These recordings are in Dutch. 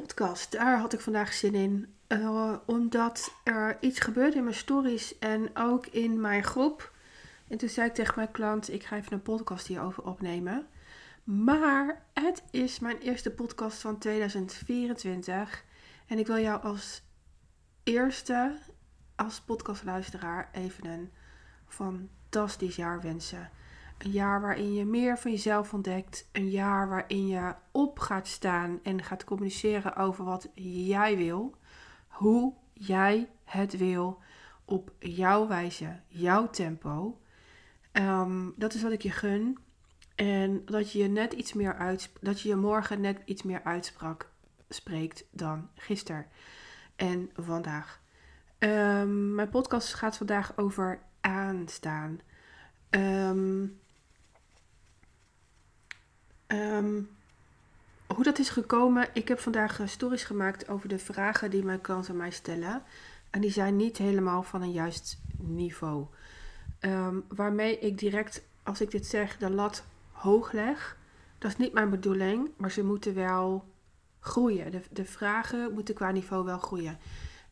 podcast. Daar had ik vandaag zin in. Uh, omdat er iets gebeurde in mijn stories en ook in mijn groep. En toen zei ik tegen mijn klant: Ik ga even een podcast hierover opnemen. Maar het is mijn eerste podcast van 2024. En ik wil jou als eerste, als podcastluisteraar, even een fantastisch jaar wensen. Een jaar waarin je meer van jezelf ontdekt. Een jaar waarin je op gaat staan en gaat communiceren over wat jij wil. Hoe jij het wil. Op jouw wijze, jouw tempo. Um, dat is wat ik je gun. En dat je je net iets meer uit, dat je je morgen net iets meer uitsprak, spreekt dan gisteren en vandaag. Um, mijn podcast gaat vandaag over aanstaan. Um, Um, hoe dat is gekomen, ik heb vandaag stories gemaakt over de vragen die mijn klanten mij stellen. En die zijn niet helemaal van een juist niveau. Um, waarmee ik direct, als ik dit zeg, de lat hoog leg. Dat is niet mijn bedoeling, maar ze moeten wel groeien. De, de vragen moeten qua niveau wel groeien.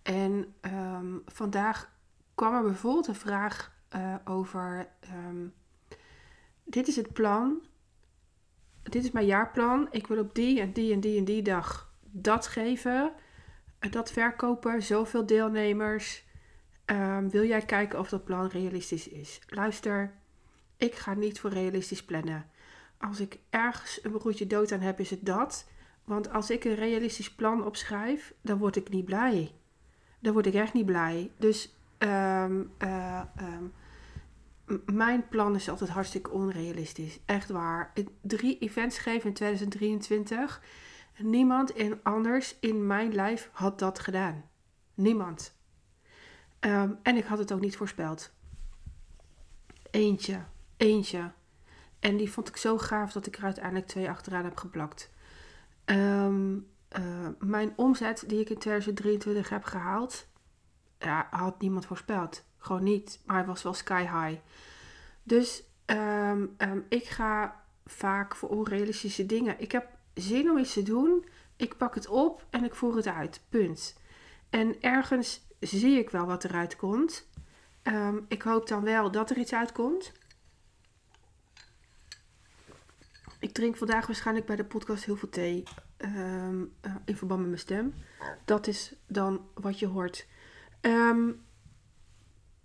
En um, vandaag kwam er bijvoorbeeld een vraag uh, over: Dit is het plan dit is mijn jaarplan. Ik wil op die en die en die en die dag dat geven, dat verkopen, zoveel deelnemers. Um, wil jij kijken of dat plan realistisch is? Luister, ik ga niet voor realistisch plannen. Als ik ergens een broertje dood aan heb, is het dat. Want als ik een realistisch plan opschrijf, dan word ik niet blij. Dan word ik echt niet blij. Dus um, mijn plan is altijd hartstikke onrealistisch. Echt waar. Drie events geven in 2023. Niemand in anders in mijn lijf had dat gedaan. Niemand. Um, en ik had het ook niet voorspeld. Eentje. Eentje. En die vond ik zo gaaf dat ik er uiteindelijk twee achteraan heb geplakt. Um, uh, mijn omzet die ik in 2023 heb gehaald, ja, had niemand voorspeld. Gewoon niet. Maar hij was wel sky high. Dus um, um, ik ga vaak voor onrealistische dingen. Ik heb zin om iets te doen. Ik pak het op en ik voer het uit. Punt. En ergens zie ik wel wat eruit komt. Um, ik hoop dan wel dat er iets uitkomt. Ik drink vandaag waarschijnlijk bij de podcast heel veel thee. Uh, in verband met mijn stem. Dat is dan wat je hoort.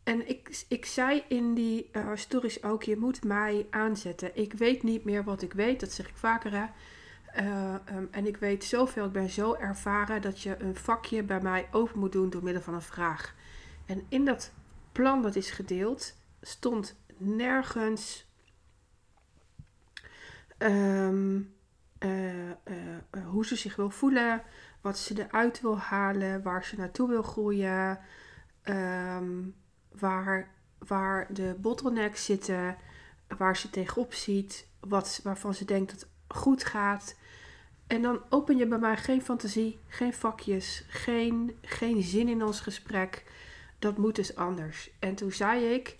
En ik, ik zei in die uh, stories ook, je moet mij aanzetten. Ik weet niet meer wat ik weet, dat zeg ik vaker hè. Uh, um, en ik weet zoveel, ik ben zo ervaren dat je een vakje bij mij open moet doen door middel van een vraag. En in dat plan dat is gedeeld, stond nergens um, uh, hoe ze zich wil voelen, wat ze eruit wil halen, waar ze naartoe wil groeien. Um, waar, waar de bottlenecks zitten, waar ze tegenop ziet, wat, waarvan ze denkt dat het goed gaat. En dan open je bij mij geen fantasie, geen vakjes, geen, geen zin in ons gesprek. Dat moet dus anders. En toen zei ik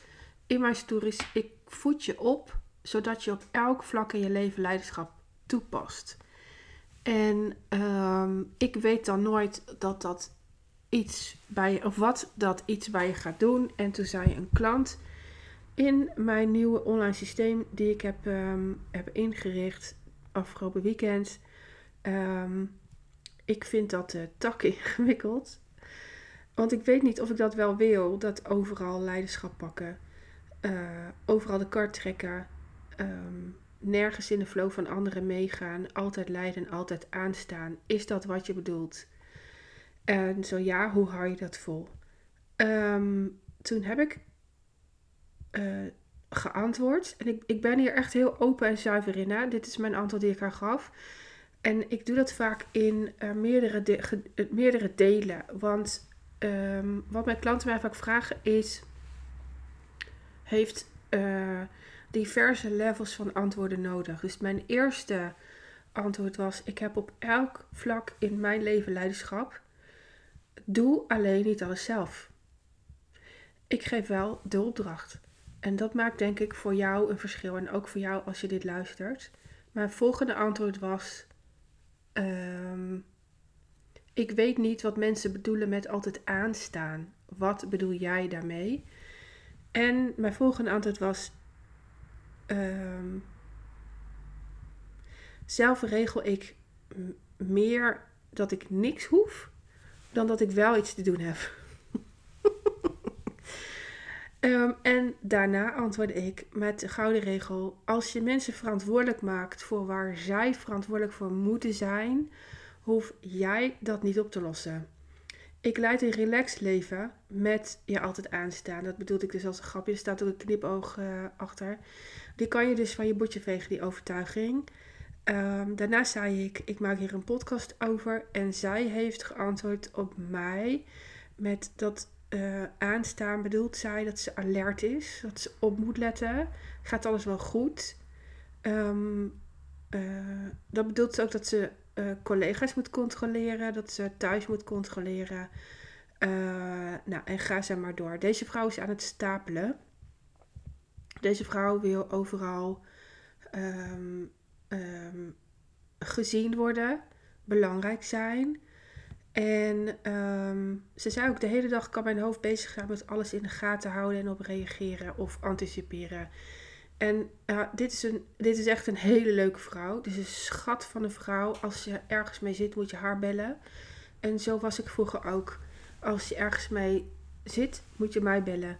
in mijn stories, ik voed je op, zodat je op elk vlak in je leven leiderschap toepast. En um, ik weet dan nooit dat dat iets bij of wat dat iets bij je gaat doen. En toen zei een klant in mijn nieuwe online systeem die ik heb, um, heb ingericht afgelopen weekend. Um, ik vind dat uh, tak ingewikkeld. Want ik weet niet of ik dat wel wil, dat overal leiderschap pakken. Uh, overal de kar trekken. Um, nergens in de flow van anderen meegaan. Altijd leiden, altijd aanstaan. Is dat wat je bedoelt? En zo ja, hoe hou je dat vol? Um, toen heb ik uh, geantwoord. En ik, ik ben hier echt heel open en zuiver in. Hè? Dit is mijn antwoord die ik haar gaf. En ik doe dat vaak in uh, meerdere, de, ge, meerdere delen. Want um, wat mijn klanten mij vaak vragen is... Heeft diverse levels van antwoorden nodig. Dus mijn eerste antwoord was... Ik heb op elk vlak in mijn leven leiderschap... Doe alleen niet alles zelf. Ik geef wel de opdracht. En dat maakt denk ik voor jou een verschil. En ook voor jou als je dit luistert. Mijn volgende antwoord was: um, ik weet niet wat mensen bedoelen met altijd aanstaan. Wat bedoel jij daarmee? En mijn volgende antwoord was: ehm, zelf regel ik meer dat ik niks hoef dan dat ik wel iets te doen heb. Ehm, en daarna antwoordde ik met de gouden regel: als je mensen verantwoordelijk maakt voor waar zij verantwoordelijk voor moeten zijn, hoef jij dat niet op te lossen. Ik leid een relaxed leven met je altijd aanstaan. Dat bedoelde ik dus als een grapje. Er staat ook een knipoog uh, achter. Die kan je dus van je bordje vegen, die overtuiging. Um, daarna zei ik, ik maak hier een podcast over. En zij heeft geantwoord op mij met dat uh, aanstaan bedoelt zij dat ze alert is. Dat ze op moet letten. Gaat alles wel goed? Um, uh, dat bedoelt ze ook dat ze uh, collega's moet controleren. Dat ze thuis moet controleren. nou, en ga ze maar door. Deze vrouw is aan het stapelen. Deze vrouw wil overal um, um, gezien worden, belangrijk zijn. En um, ze zei ook de hele dag kan mijn hoofd bezig gaan met alles in de gaten houden en op reageren of anticiperen. En dit, is een, dit is echt een hele leuke vrouw. Dit is een schat van een vrouw. Als je ergens mee zit, moet je haar bellen. En zo was ik vroeger ook. Als je ergens mee zit, moet je mij bellen.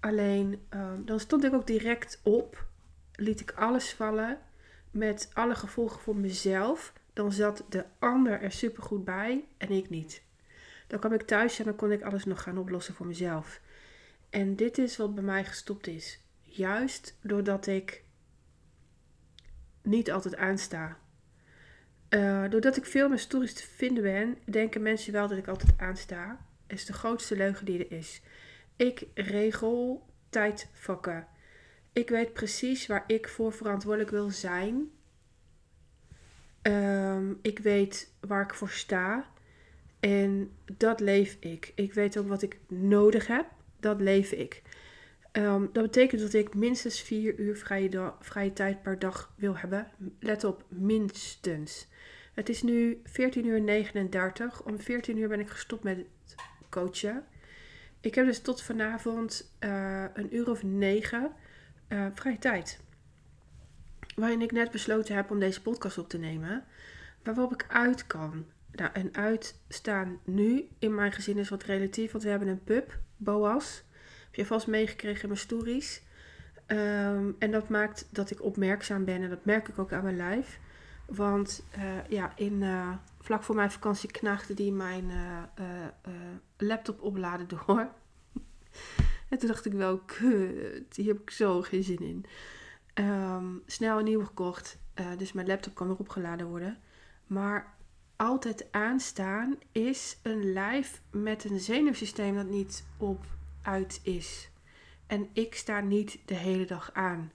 Alleen um, dan stond ik ook direct op. Liet ik alles vallen. Met alle gevolgen voor mezelf dan zat de ander er supergoed bij en ik niet. Dan kwam ik thuis en dan kon ik alles nog gaan oplossen voor mezelf. En dit is wat bij mij gestopt is. Juist doordat ik niet altijd aansta. Uh, doordat ik veel meer stories te vinden ben, denken mensen wel dat ik altijd aansta. is de grootste leugen die er is. Ik regel tijdvakken. Ik weet precies waar ik voor verantwoordelijk wil zijn Ehm, ik weet waar ik voor sta. En dat leef ik. Ik weet ook wat ik nodig heb. Dat leef ik. Ehm, dat betekent dat ik minstens vier uur vrije, vrije tijd per dag wil hebben. Let op, minstens. Het is nu 14 uur 39. Om 14 uur ben ik gestopt met coachen. Ik heb dus tot vanavond uh, een uur of negen uh, vrije tijd waarin ik net besloten heb om deze podcast op te nemen, waarop ik uit kan. Nou, en uitstaan nu in mijn gezin is wat relatief, want we hebben een pup, Boas. Heb je vast meegekregen in mijn stories. Ehm, en dat maakt dat ik opmerkzaam ben en dat merk ik ook aan mijn lijf. Want uh, ja, in, uh, vlak voor mijn vakantie knaagde die mijn laptop opladen door. en toen dacht ik wel, kut, hier heb ik zo geen zin in. Um, snel een nieuwe gekocht. Uh, dus mijn laptop kan weer opgeladen worden. Maar altijd aanstaan is een lijf met een zenuwsysteem dat niet op uit is. En ik sta niet de hele dag aan.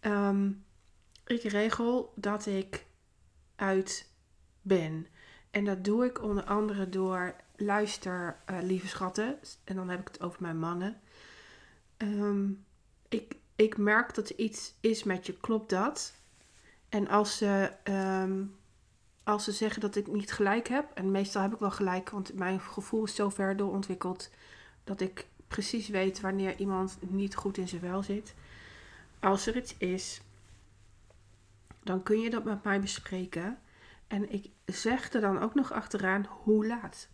Um, ik regel dat ik uit ben. En dat doe ik onder andere door luister, uh, lieve schatten. En dan heb ik het over mijn mannen. Um, ik ik merk dat er iets is met je, klopt dat? En als ze, ehm, als ze zeggen dat ik niet gelijk heb, en meestal heb ik wel gelijk, want mijn gevoel is zo ver doorontwikkeld dat ik precies weet wanneer iemand niet goed in zijn wel zit. Als er iets is, dan kun je dat met mij bespreken. En ik zeg er dan ook nog achteraan hoe laat.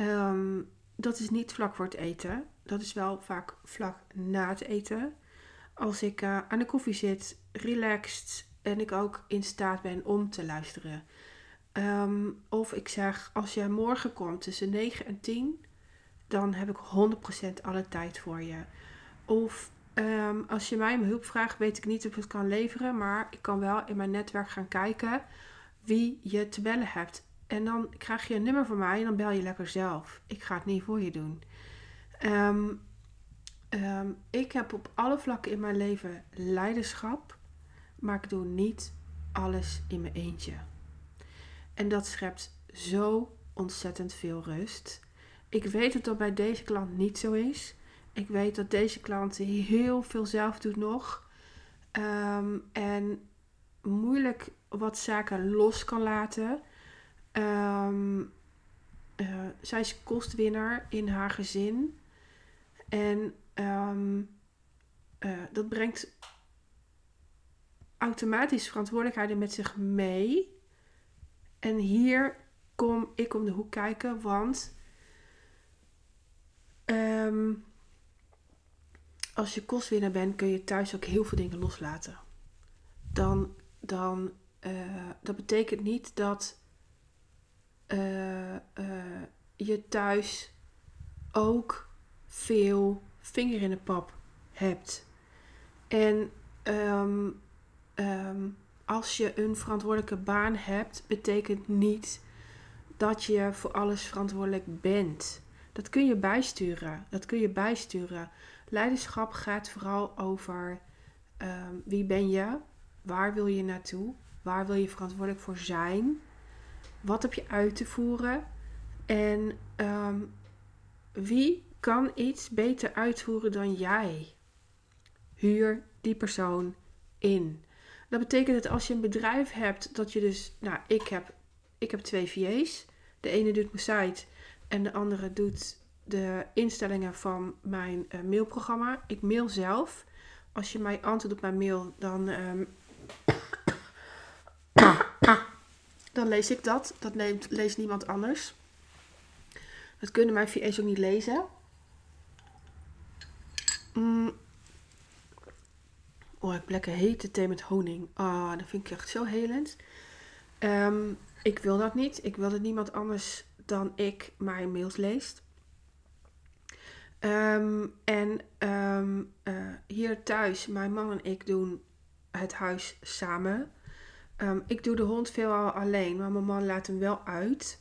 Um, dat is niet vlak voor het eten. Dat is wel vaak vlak na het eten. Als ik uh, aan de koffie zit, relaxed en ik ook in staat ben om te luisteren. Um, of ik zeg, als jij morgen komt tussen 9 en 10, dan heb ik 100% alle tijd voor je. Of um, als je mij om hulp vraagt, weet ik niet of ik het kan leveren, maar ik kan wel in mijn netwerk gaan kijken wie je te bellen hebt. En dan krijg je een nummer van mij en dan bel je lekker zelf. Ik ga het niet voor je doen. Um, um, ik heb op alle vlakken in mijn leven leiderschap, maar ik doe niet alles in mijn eentje. En dat schept zo ontzettend veel rust. Ik weet dat dat bij deze klant niet zo is. Ik weet dat deze klant heel veel zelf doet nog. Um, en moeilijk wat zaken los kan laten. Ehm, eh, zij is kostwinner in haar gezin. En ehm, eh, dat brengt automatisch verantwoordelijkheden met zich mee. En hier kom ik om de hoek kijken, want ehm, als je kostwinner bent, kun je thuis ook heel veel dingen loslaten. Dan, dan uh, dat betekent niet dat uh, je thuis ook veel vinger in de pap hebt. En um, um, als je een verantwoordelijke baan hebt, betekent niet dat je voor alles verantwoordelijk bent. Dat kun je bijsturen. Dat kun je bijsturen. Leiderschap gaat vooral over um, wie ben je, waar wil je naartoe, waar wil je verantwoordelijk voor zijn, wat heb je uit te voeren en um, wie kan iets beter uitvoeren dan jij. Huur die persoon in. Dat betekent dat als je een bedrijf hebt, dat je dus, nou, ik heb, ik heb twee VA's. De ene doet mijn site en de andere doet de instellingen van mijn uh, mailprogramma. Ik mail zelf. Als je mij antwoordt op mijn mail, dan, um, dan lees ik dat. Dat leest niemand anders. Dat kunnen mijn VA's ook niet lezen. Mm. Oh, ik heb lekker hete thee met honing. Ah, dat vind ik echt zo helend. Um, ik wil dat niet. Ik wil dat niemand anders dan ik mijn mails leest. Um, en um, uh, hier thuis, mijn man en ik doen het huis samen. Ik doe de hond veelal alleen, maar mijn man laat hem wel uit.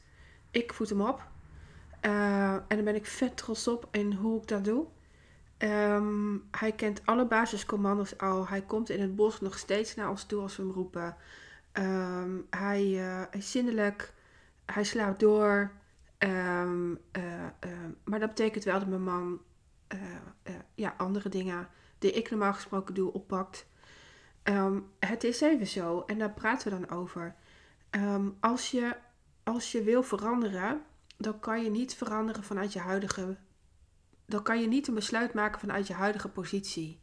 Ik voed hem op. Uh, en daar ben ik vet trots op in hoe ik dat doe. Um, hij kent alle basiscommando's al. Hij komt in het bos nog steeds naar ons toe als we hem roepen. Um, hij, uh, is zindelijk. Hij slaapt door. Uh, maar dat betekent wel dat mijn man ja, andere dingen die ik normaal gesproken doe oppakt. Het is even zo en daar praten we dan over. als, je, als je wil veranderen, dan kan je niet veranderen vanuit je huidige dan kan je niet een besluit maken vanuit je huidige positie.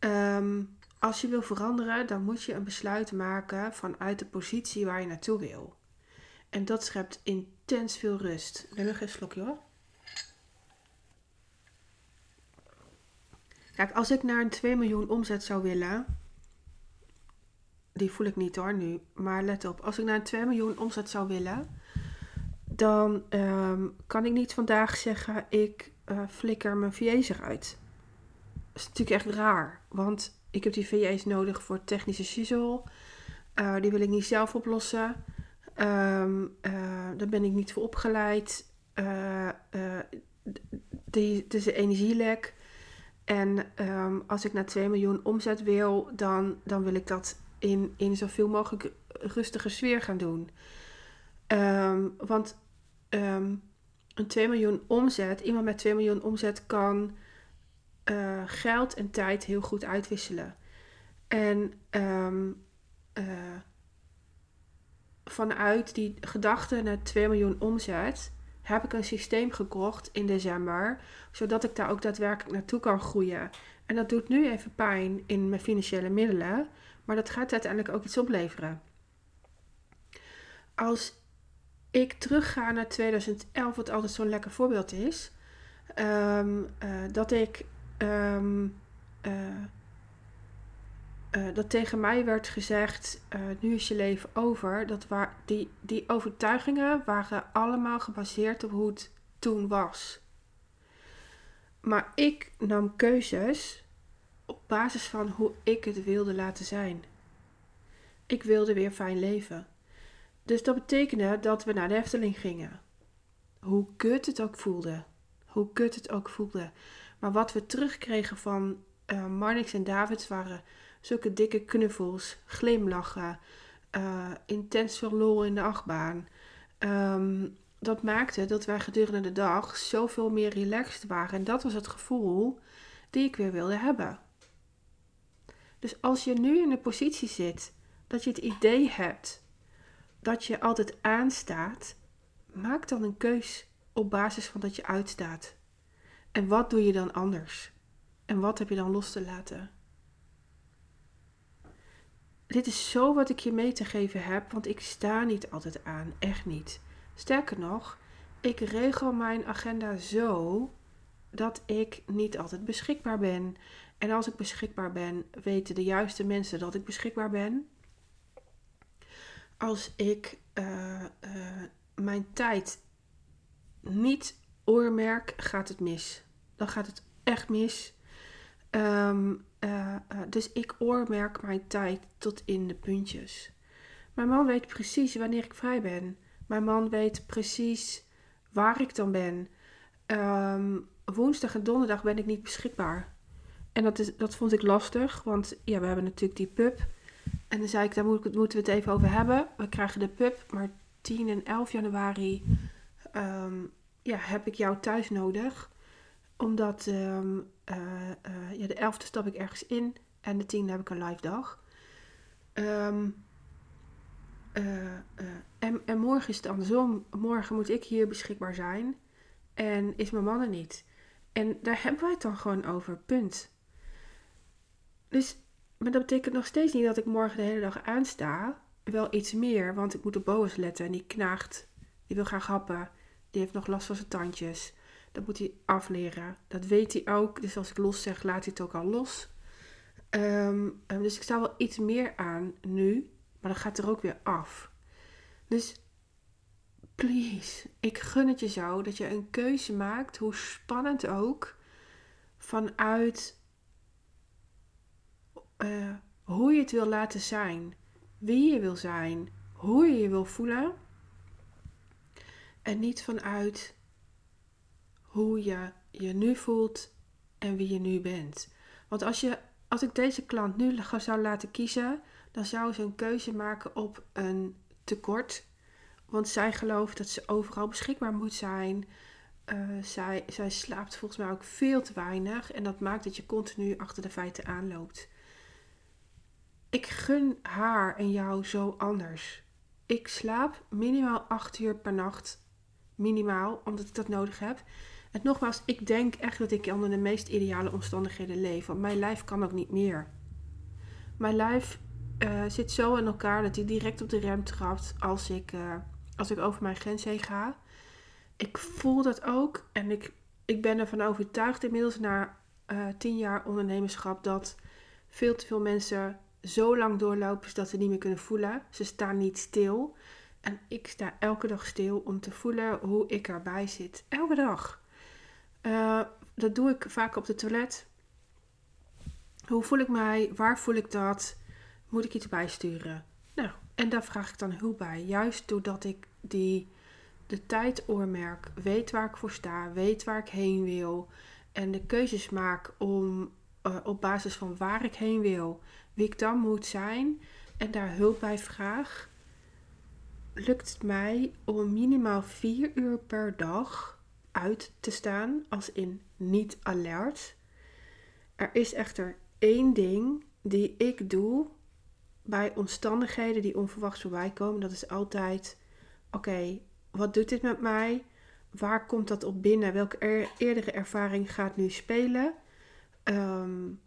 Um, als je wil veranderen, dan moet je een besluit maken vanuit de positie waar je naartoe wil. En dat schept intens veel rust. Neem nog een slokje hoor. Kijk, als ik naar een 2 miljoen omzet zou willen. Die voel ik niet hoor nu. Maar let op, als ik naar een 2 miljoen omzet zou willen. Dan um, kan ik niet vandaag zeggen: ik uh, flikker mijn VA's eruit. Dat is natuurlijk echt raar, want ik heb die VA's nodig voor technische shizzle. Uh, die wil ik niet zelf oplossen. Um, uh, daar ben ik niet voor opgeleid. Uh, het is een energielek. En um, als ik naar 2 miljoen omzet wil, dan, dan wil ik dat in, in zoveel mogelijk rustige sfeer gaan doen. Um, want een 2 miljoen omzet, iemand met 2 miljoen omzet kan uh, geld en tijd heel goed uitwisselen. En um, uh, vanuit die gedachte naar 2 miljoen omzet heb ik een systeem gekocht in december, zodat ik daar ook daadwerkelijk naartoe kan groeien. En dat doet nu even pijn in mijn financiële middelen, maar dat gaat uiteindelijk ook iets opleveren. Als ik terugga naar 2011, wat altijd zo'n lekker voorbeeld is. Um, uh, dat ik. Um, uh, uh, dat tegen mij werd gezegd: nu is je leven over. Dat waar, die, die overtuigingen waren allemaal gebaseerd op hoe het toen was. Maar ik nam keuzes basis van hoe ik het wilde laten zijn. Ik wilde weer fijn leven. Dus dat betekende dat we naar de Efteling gingen. Hoe kut het ook voelde. Hoe kut het ook voelde. Maar wat we terugkregen van uh, Marnix en Davids waren zulke dikke knuffels, glimlachen, uh, intens veel in de achtbaan. Um, dat maakte dat wij gedurende de dag zoveel meer relaxed waren. En dat was het gevoel die ik weer wilde hebben. Dus als je nu in de positie zit dat je het idee hebt dat je altijd aanstaat, maak dan een keus op basis van dat je uitstaat. En wat doe je dan anders? En wat heb je dan los te laten? Dit is zo wat ik je mee te geven heb, want ik sta niet altijd aan, echt niet. Sterker nog, ik regel mijn agenda zo dat ik niet altijd beschikbaar ben. En als ik beschikbaar ben, weten de juiste mensen dat ik beschikbaar ben. Als ik uh, uh, mijn tijd niet oormerk, gaat het mis. Dan gaat het echt mis. Um, uh, dus ik oormerk mijn tijd tot in de puntjes. Mijn man weet precies wanneer ik vrij ben. Mijn man weet precies waar ik dan ben. Um, woensdag en donderdag ben ik niet beschikbaar. En dat, is, dat vond ik lastig, want ja, we hebben natuurlijk die pub. En dan zei ik, daar moeten we het even over hebben. We krijgen de pub, maar 10 en 11 januari um, ja, heb ik jou thuis nodig. Omdat um, uh, uh, ja, de 11e stap ik ergens in en de 10 heb ik een live dag. Um, uh, en, en morgen is het andersom. Morgen moet ik hier beschikbaar zijn en is mijn man er niet. En daar hebben wij het dan gewoon over, punt. Dus, maar dat betekent nog steeds niet dat ik morgen de hele dag aansta. Wel iets meer, want ik moet op Boas letten en die knaagt. Die wil graag happen. Die heeft nog last van zijn tandjes. Dat moet hij afleren. Dat weet hij ook. Dus als ik los zeg, laat hij het ook al los. Um, dus ik sta wel iets meer aan nu. Maar dan gaat er ook weer af. Dus please, ik gun het je zo dat je een keuze maakt, hoe spannend ook, vanuit uh, hoe je het wil laten zijn, wie je wil zijn, hoe je je wil voelen. En niet vanuit hoe je je nu voelt en wie je nu bent. Want als, je, als ik deze klant nu zou laten kiezen, dan zou ze een keuze maken op een tekort want zij gelooft dat ze overal beschikbaar moet zijn. Uh, zij, zij slaapt volgens mij ook veel te weinig. En dat maakt dat je continu achter de feiten aanloopt. Ik gun haar en jou zo anders. Ik slaap minimaal 8 uur per nacht. Minimaal, omdat ik dat nodig heb. En nogmaals, ik denk echt dat ik onder de meest ideale omstandigheden leef. Want mijn lijf kan ook niet meer. Mijn lijf uh, zit zo in elkaar dat hij direct op de rem trapt als ik, uh, als ik over mijn grens heen ga. Ik voel dat ook en ik, ik ben ervan overtuigd inmiddels na uh, tien jaar ondernemerschap dat veel te veel mensen zo lang doorlopen dat ze niet meer kunnen voelen. Ze staan niet stil. En ik sta elke dag stil om te voelen hoe ik erbij zit. Elke dag. Uh, dat doe ik vaak op de toilet. Hoe voel ik mij? Waar voel ik dat? Moet ik iets bijsturen? Nou, en daar vraag ik dan hulp bij. Juist doordat ik die, de tijd oormerk, weet waar ik voor sta, weet waar ik heen wil. En de keuzes maak om uh, op basis van waar ik heen wil, wie ik dan moet zijn. En daar hulp bij vraag. Lukt het mij om minimaal vier uur per dag uit te staan, als in niet alert. Er is echter één ding die ik doe bij omstandigheden die onverwachts voorbij komen, dat is altijd: oké, wat doet dit met mij? Waar komt dat op binnen? Welke eerdere ervaring gaat nu spelen? Um,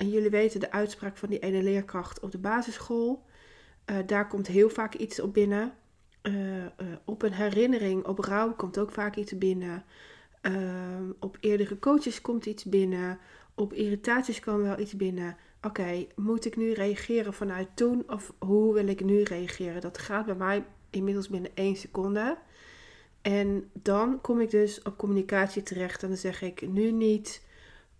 en jullie weten de uitspraak van die ene leerkracht op de basisschool. Uh, daar komt heel vaak iets op binnen. Uh, uh, op een herinnering, op rouw komt ook vaak iets binnen. Ehm, op eerdere coaches komt iets binnen. Op irritaties komt wel iets binnen oké, moet ik nu reageren vanuit toen of hoe wil ik nu reageren? Dat gaat bij mij inmiddels binnen één seconde. En dan kom ik dus op communicatie terecht en dan zeg ik nu niet,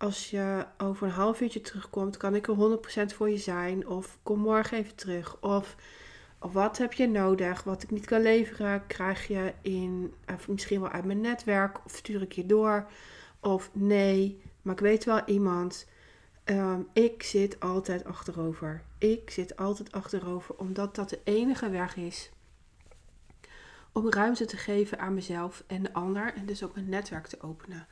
als je over een half uurtje terugkomt, kan ik er 100% voor je zijn. Of kom morgen even terug. Of, wat heb je nodig? Wat ik niet kan leveren, krijg je in, of misschien wel uit mijn netwerk. Of stuur ik je door. Of nee, maar ik weet wel iemand. Um, ik zit altijd achterover. Ik zit altijd achterover, omdat dat de enige weg is om ruimte te geven aan mezelf en de ander en dus ook een netwerk te openen.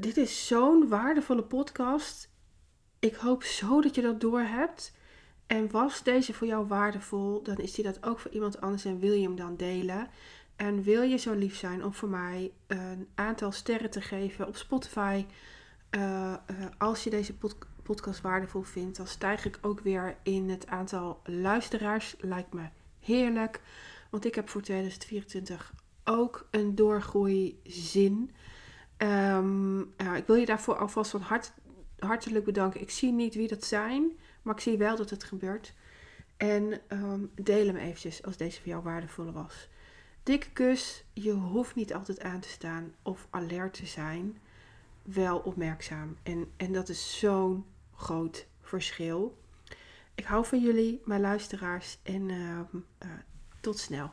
Dit is zo'n waardevolle podcast. Ik hoop zo dat je dat doorhebt. En was deze voor jou waardevol, dan is die dat ook voor iemand anders en wil je hem dan delen. En wil je zo lief zijn om voor mij een aantal sterren te geven op Spotify. Uh, uh, als je deze pod podcast waardevol vindt, dan stijg ik ook weer in het aantal luisteraars. Lijkt me heerlijk. Want ik heb voor 2024 ook een doorgroeizin. Um, uh, ik wil je daarvoor alvast van hart, hartelijk bedanken. Ik zie niet wie dat zijn, maar ik zie wel dat het gebeurt. En um, deel hem eventjes als deze voor jou waardevol was. Dikke kus. Je hoeft niet altijd aan te staan of alert te zijn. Wel opmerkzaam. En, en dat is zo'n groot verschil. Ik hou van jullie, mijn luisteraars. En uh, uh, tot snel.